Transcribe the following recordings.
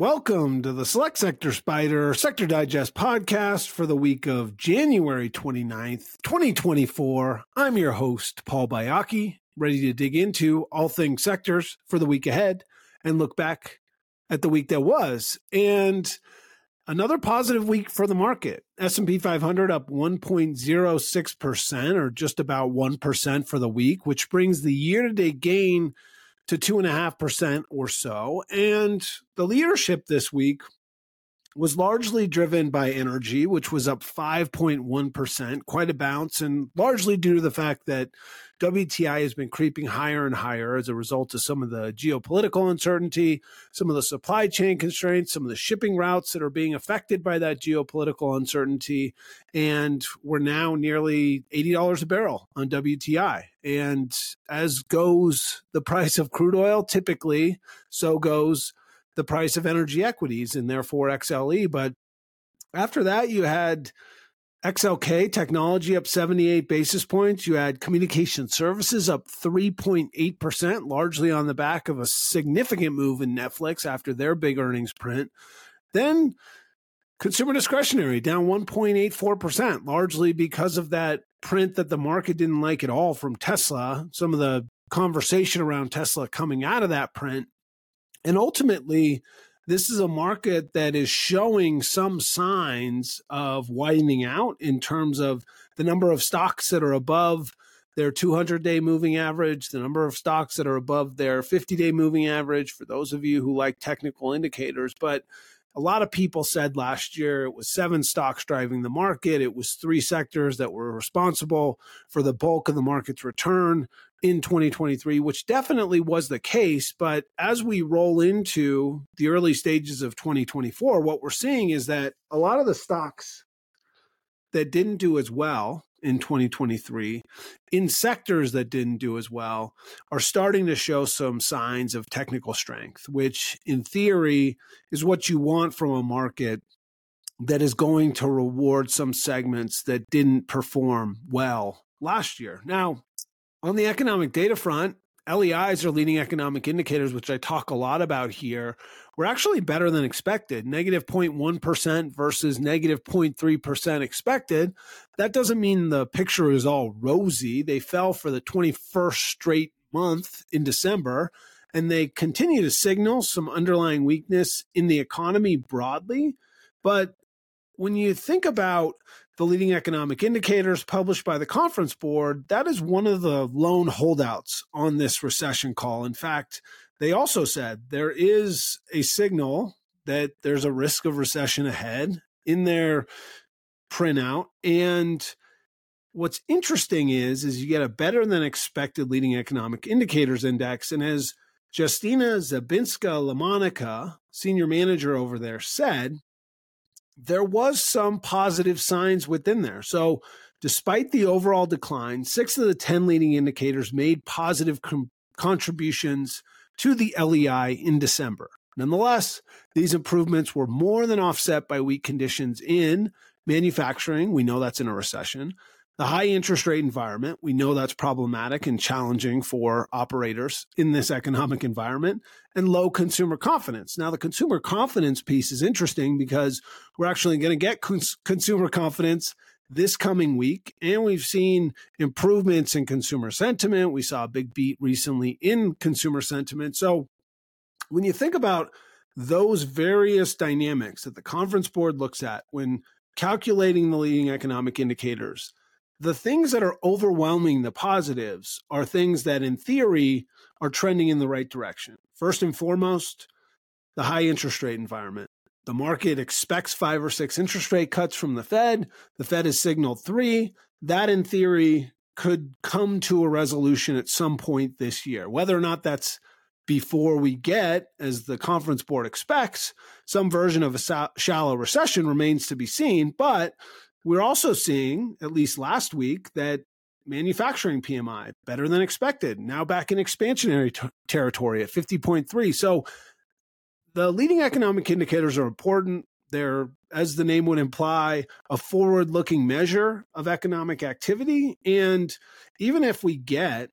Welcome to the Select Sector SPDR Sector Digest podcast for the week of January 29th, 2024. I'm your host, Paul Baiocchi, ready to dig into all things sectors for the week ahead and look back at the week that was. And another positive week for the market. S&P 500 up 1.06% or just about 1% for the week, which brings the year-to-date gain – to 2.5% or so. And the leadership this week was largely driven by energy, which was up 5.1%, quite a bounce, and largely due to the fact that WTI has been creeping higher and higher as a result of some of the geopolitical uncertainty, some of the supply chain constraints, some of the shipping routes that are being affected by that geopolitical uncertainty. And we're now nearly $80 a barrel on WTI. And as goes the price of crude oil, typically, so goes the price of energy equities and therefore XLE. But after that, you had XLK technology up 78 basis points. You had communication services up 3.8%, largely on the back of a significant move in Netflix after their big earnings print. Then consumer discretionary down 1.84%, largely because of that print that the market didn't like at all from Tesla. Some of the conversation around Tesla coming out of that print and ultimately, this is a market that is showing some signs of widening out in terms of the number of stocks that are above their 200 day moving average, the number of stocks that are above their 50 day moving average, for those of you who like technical indicators. But a lot of people said last year it was seven stocks driving the market. It was three sectors that were responsible for the bulk of the market's return in 2023, which definitely was the case. But as we roll into the early stages of 2024, what we're seeing is that a lot of the stocks that didn't do as well in 2023 in sectors that didn't do as well are starting to show some signs of technical strength, which in theory is what you want from a market that is going to reward some segments that didn't perform well last year. Now, on the economic data front, LEIs are leading economic indicators, which I talk a lot about here, were actually better than expected. Negative 0.1 versus negative 0.3% expected. That doesn't mean the picture is all rosy. They fell for the 21st straight month in December, and they continue to signal some underlying weakness in the economy broadly. But when you think about the leading economic indicators published by the conference board, that is one of the lone holdouts on this recession call. In fact, they also said there is a signal that there's a risk of recession ahead in their printout. And what's interesting is, is you get a better than expected leading economic indicators index. And as Justyna Zabinska-La Monica, senior manager over there, said, there was some positive signs within there. So, despite the overall decline, six of the 10 leading indicators made positive com- contributions to the LEI in December. Nonetheless, these improvements were more than offset by weak conditions in manufacturing. We know that's in a recession. The high interest rate environment, we know that's problematic and challenging for operators in this economic environment, and low consumer confidence. Now, the consumer confidence piece is interesting because we're actually going to get cons- consumer confidence this coming week, and we've seen improvements in consumer sentiment. We saw a big beat recently in consumer sentiment. So, when you think about those various dynamics that the conference board looks at when calculating the leading economic indicators, the things that are overwhelming the positives are things that in theory are trending in the right direction. First and foremost, the high interest rate environment. The market expects five or six interest rate cuts from the Fed. The Fed has signaled three. That in theory could come to a resolution at some point this year. Whether or not that's before we get, as the conference board expects, some version of a shallow recession remains to be seen. But we're also seeing, at least last week, that manufacturing PMI better than expected, now back in expansionary t- territory at 50.3. So the leading economic indicators are important. They're, as the name would imply, a forward looking measure of economic activity. And even if we get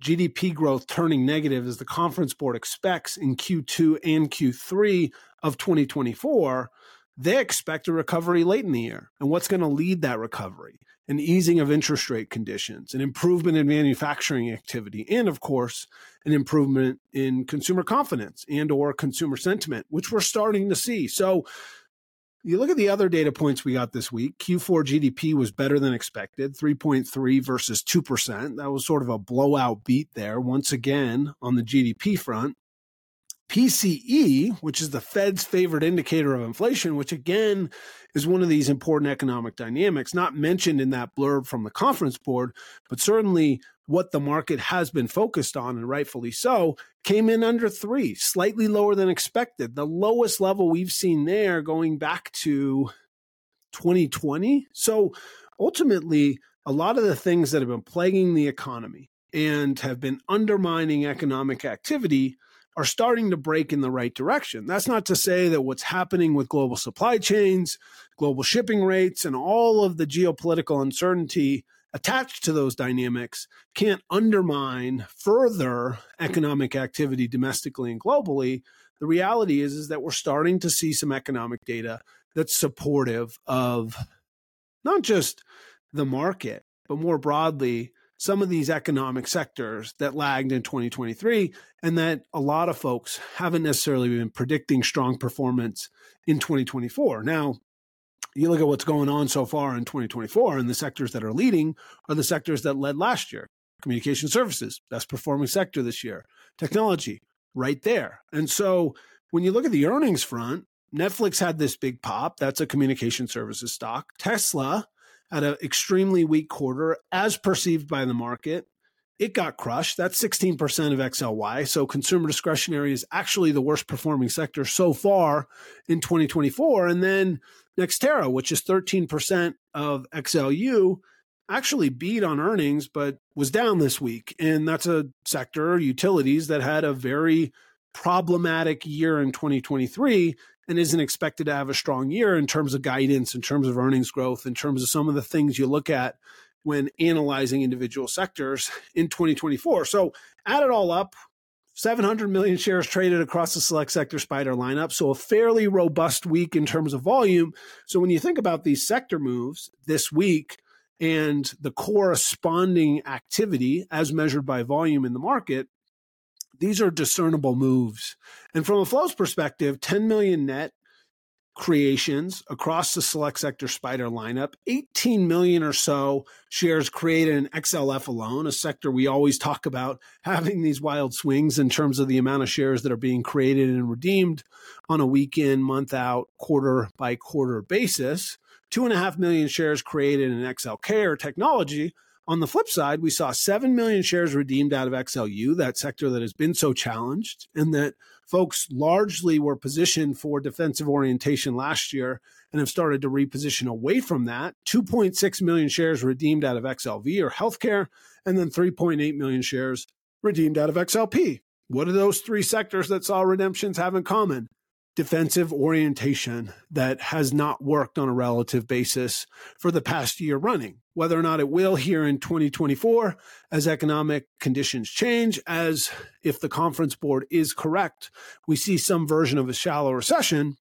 GDP growth turning negative as the conference board expects in Q2 and Q3 of 2024, they expect a recovery late in the year. And what's going to lead that recovery? An easing of interest rate conditions, an improvement in manufacturing activity, and of course, an improvement in consumer confidence and or consumer sentiment, which we're starting to see. So you look at the other data points we got this week. Q4 GDP was better than expected, 3.3 versus 2%. That was sort of a blowout beat there once again on the GDP front. PCE, which is the Fed's favorite indicator of inflation, which again is one of these important economic dynamics, not mentioned in that blurb from the conference board, but certainly what the market has been focused on, and rightfully so, came in under three, slightly lower than expected. The lowest level we've seen there going back to 2020. So ultimately, a lot of the things that have been plaguing the economy and have been undermining economic activity are starting to break in the right direction. That's not to say that what's happening with global supply chains, global shipping rates, and all of the geopolitical uncertainty attached to those dynamics can't undermine further economic activity domestically and globally. The reality is, is that we're starting to see some economic data that's supportive of not just the market, but more broadly, some of these economic sectors that lagged in 2023 and that a lot of folks haven't necessarily been predicting strong performance in 2024. Now, you look at what's going on so far in 2024, and the sectors that are leading are the sectors that led last year. Communication services, best performing sector this year. Technology, right there. And so when you look at the earnings front, Netflix had this big pop. That's a communication services stock. Tesla had an extremely weak quarter as perceived by the market. It got crushed. That's 16% of XLY. So consumer discretionary is actually the worst performing sector so far in 2024. And then NextEra, which is 13% of XLU, actually beat on earnings, but was down this week. And that's a sector, utilities, that had a very problematic year in 2023 and isn't expected to have a strong year in terms of guidance, in terms of earnings growth, in terms of some of the things you look at when analyzing individual sectors in 2024. So add it all up, 700 million shares traded across the select sector SPDR lineup. So a fairly robust week in terms of volume. So when you think about these sector moves this week and the corresponding activity as measured by volume in the market, these are discernible moves. And from a flows perspective, 10 million net creations across the select sector SPDR lineup 18 million or so shares created in XLF alone a sector we always talk about having these wild swings in terms of the amount of shares that are being created and redeemed on a weekend month out quarter by quarter basis two and a half million shares created in XLK or technology on the flip side, we saw 7 million shares redeemed out of XLU, that sector that has been so challenged, and that folks largely were positioned for defensive orientation last year and have started to reposition away from that. 2.6 million shares redeemed out of XLV or healthcare, and then 3.8 million shares redeemed out of XLP. What do those three sectors that saw redemptions have in common? Defensive orientation that has not worked on a relative basis for the past year running. Whether or not it will here in 2024 as economic conditions change, as if the conference board is correct, we see some version of a shallow recession.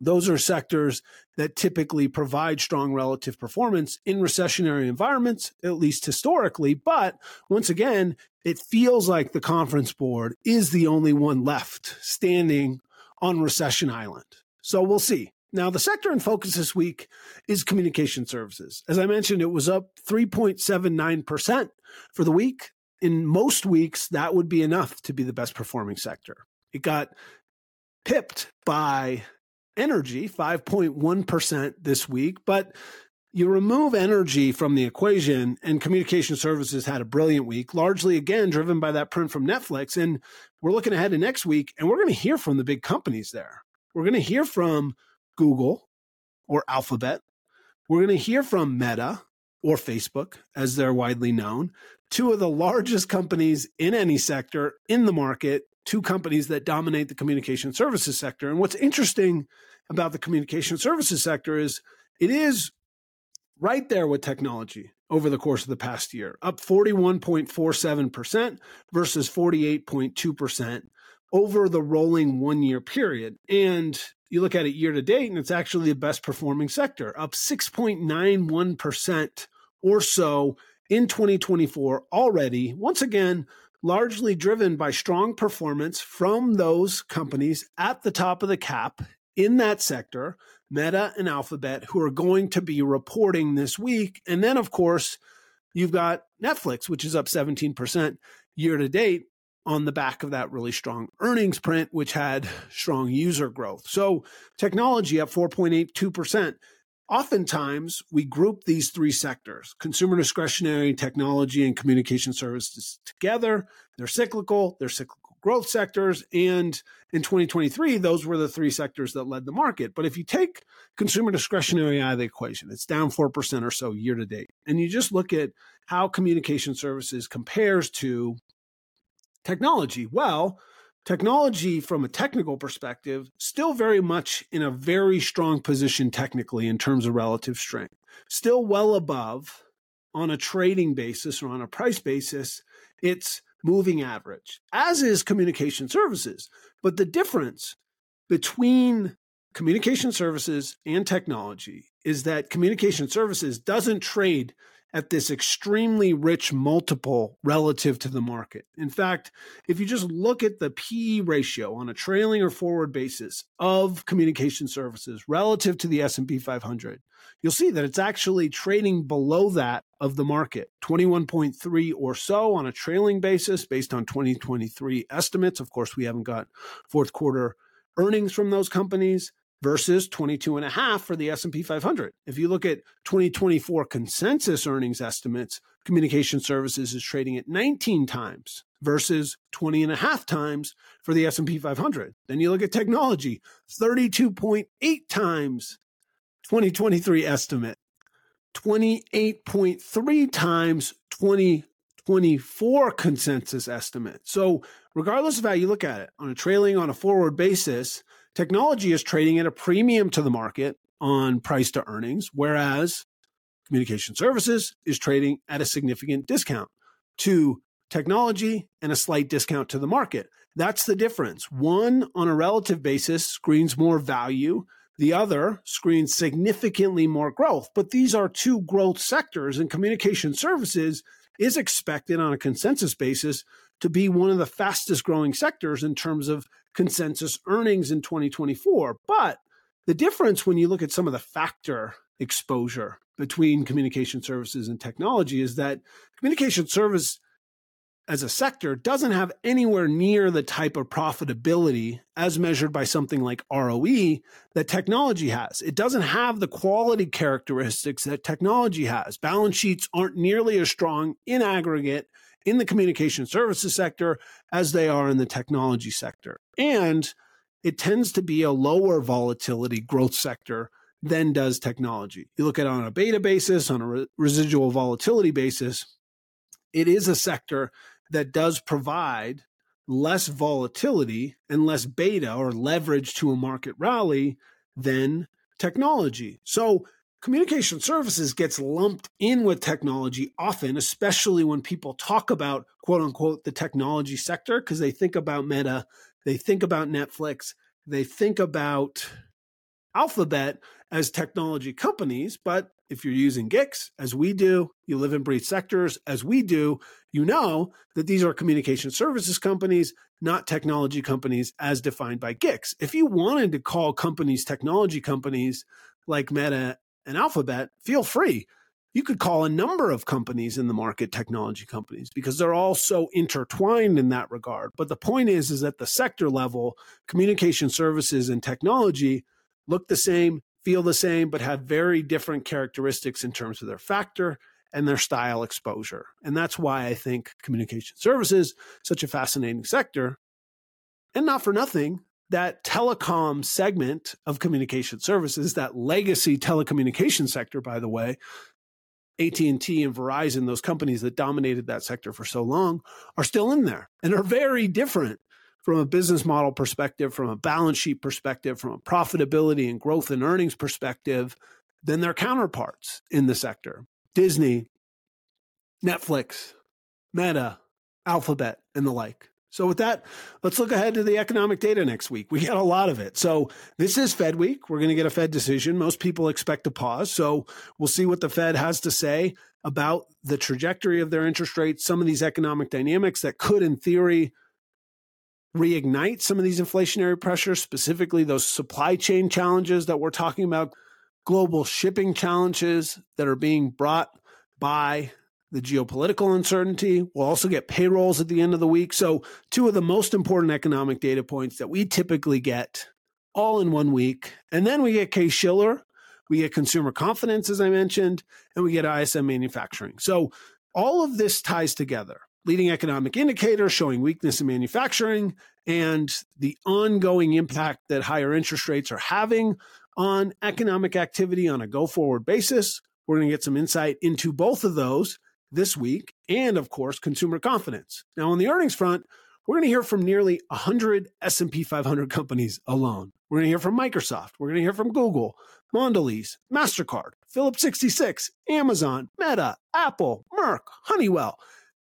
Those are sectors that typically provide strong relative performance in recessionary environments, at least historically. But once again, it feels like the conference board is the only one left standing on Recession Island. So we'll see. Now, the sector in focus this week is communication services. As I mentioned, it was up 3.79% for the week. In most weeks, that would be enough to be the best performing sector. It got pipped by energy, 5.1% this week, but you remove energy from the equation, and communication services had a brilliant week, largely again driven by that print from Netflix. And we're looking ahead to next week, and we're going to hear from the big companies there. We're going to hear from Google or Alphabet. We're going to hear from Meta or Facebook, as they're widely known, two of the largest companies in any sector in the market, two companies that dominate the communication services sector. And what's interesting about the communication services sector is it is right there with technology. Over the course of the past year, up 41.47% versus 48.2% over the rolling one year period. And you look at it year to date, and it's actually the best performing sector, up 6.91% or so in 2024 already. Once again, largely driven by strong performance from those companies at the top of the cap in that sector, Meta and Alphabet, who are going to be reporting this week. And then, of course, you've got Netflix, which is up 17% year to date on the back of that really strong earnings print, which had strong user growth. So technology up 4.82%. Oftentimes, we group these three sectors consumer discretionary, technology, and communication services together. They're cyclical, they're cyclical growth sectors. And in 2023, those were the three sectors that led the market. But if you take consumer discretionary out of the equation, it's down 4% or so year to date. And you just look at how communication services compares to technology? Well, technology from a technical perspective still very much in a very strong position technically in terms of relative strength still well above on a trading basis or on a price basis it's moving average as is communication services. But the difference between communication services and technology is that communication services doesn't trade at this extremely rich multiple relative to the market. In fact, if you just look at the PE ratio on a trailing or forward basis of communication services relative to the S&P 500, you'll see that it's actually trading below that of the market, 21.3 or so on a trailing basis based on 2023 estimates. Of course, we haven't got fourth quarter earnings from those companies versus 22 and a half for the S&P 500. If you look at 2024 consensus earnings estimates, communication services is trading at 19 times versus 20 and a half times for the S&P 500. Then you look at technology, 32.8 times 2023 estimate, 28.3 times 2024 consensus estimate. So regardless of how you look at it, on a trailing on a forward basis, Technology is trading at a premium to the market on price to earnings, whereas communication services is trading at a significant discount to technology and a slight discount to the market. That's the difference. One, on a relative basis, screens more value. The other screens significantly more growth. But these are two growth sectors, and communication services is expected on a consensus basis to be one of the fastest growing sectors in terms of consensus earnings in 2024. But the difference when you look at some of the factor exposure between communication services and technology is that communication service as a sector doesn't have anywhere near the type of profitability as measured by something like ROE that technology has. It doesn't have the quality characteristics that technology has. Balance sheets aren't nearly as strong in aggregate in the communication services sector as they are in the technology sector. And it tends to be a lower volatility growth sector than does technology. You look at it on a beta basis, on a re- residual volatility basis, it is a sector that does provide less volatility and less beta or leverage to a market rally than technology. So communication services gets lumped in with technology often, especially when people talk about quote unquote the technology sector, because they think about Meta, they think about Netflix, they think about Alphabet as technology companies. But if you're using GICS, as we do, you live and breathe sectors, as we do, you know that these are communication services companies, not technology companies as defined by GICS. If you wanted to call companies technology companies like Meta and Alphabet, feel free. You could call a number of companies in the market technology companies because they're all so intertwined in that regard. But the point is, is at the sector level, communication services and technology look the same, feel the same, but have very different characteristics in terms of their factor and their style exposure. And that's why I think communication services such a fascinating sector. And not for nothing, that telecom segment of communication services, that legacy telecommunication sector, by the way, AT&T and Verizon, those companies that dominated that sector for so long, are still in there and are very different from a business model perspective, from a balance sheet perspective, from a profitability and growth and earnings perspective than their counterparts in the sector. Disney, Netflix, Meta, Alphabet, and the like. So, with that, let's look ahead to the economic data next week. We got a lot of it. So, this is Fed week. We're going to get a Fed decision. Most people expect a pause. So, we'll see what the Fed has to say about the trajectory of their interest rates, some of these economic dynamics that could, in theory, reignite some of these inflationary pressures, specifically those supply chain challenges that we're talking about, global shipping challenges that are being brought by the geopolitical uncertainty. We'll also get payrolls at the end of the week. So, two of the most important economic data points that we typically get all in one week. And then we get Case Shiller, we get consumer confidence, as I mentioned, and we get ISM manufacturing. So, all of this ties together. Leading economic indicators showing weakness in manufacturing and the ongoing impact that higher interest rates are having on economic activity on a go forward basis. We're going to get some insight into both of those this week, and of course, consumer confidence. Now, on the earnings front, we're going to hear from nearly 100 S&P 500 companies alone. We're going to hear from Microsoft. We're going to hear from Google, Mondelez, MasterCard, Phillips 66, Amazon, Meta, Apple, Merck, Honeywell.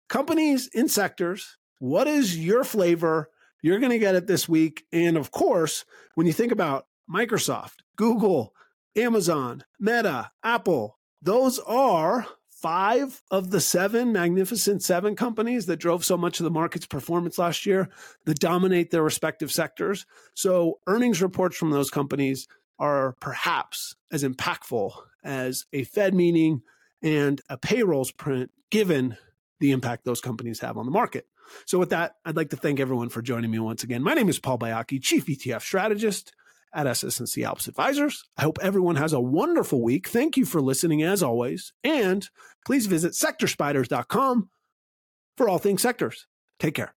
Companies in sectors. What is your flavor? You're going to get it this week. And of course, when you think about Microsoft, Google, Amazon, Meta, Apple, those are five of the seven magnificent seven companies that drove so much of the market's performance last year that dominate their respective sectors. So earnings reports from those companies are perhaps as impactful as a Fed meeting and a payrolls print, given the impact those companies have on the market. So, with that, I'd like to thank everyone for joining me once again. My name is Paul Baiocchi, Chief ETF Strategist at SS&C Alps Advisors. I hope everyone has a wonderful week. Thank you for listening as always. And please visit sectorspdrs.com for all things sectors. Take care.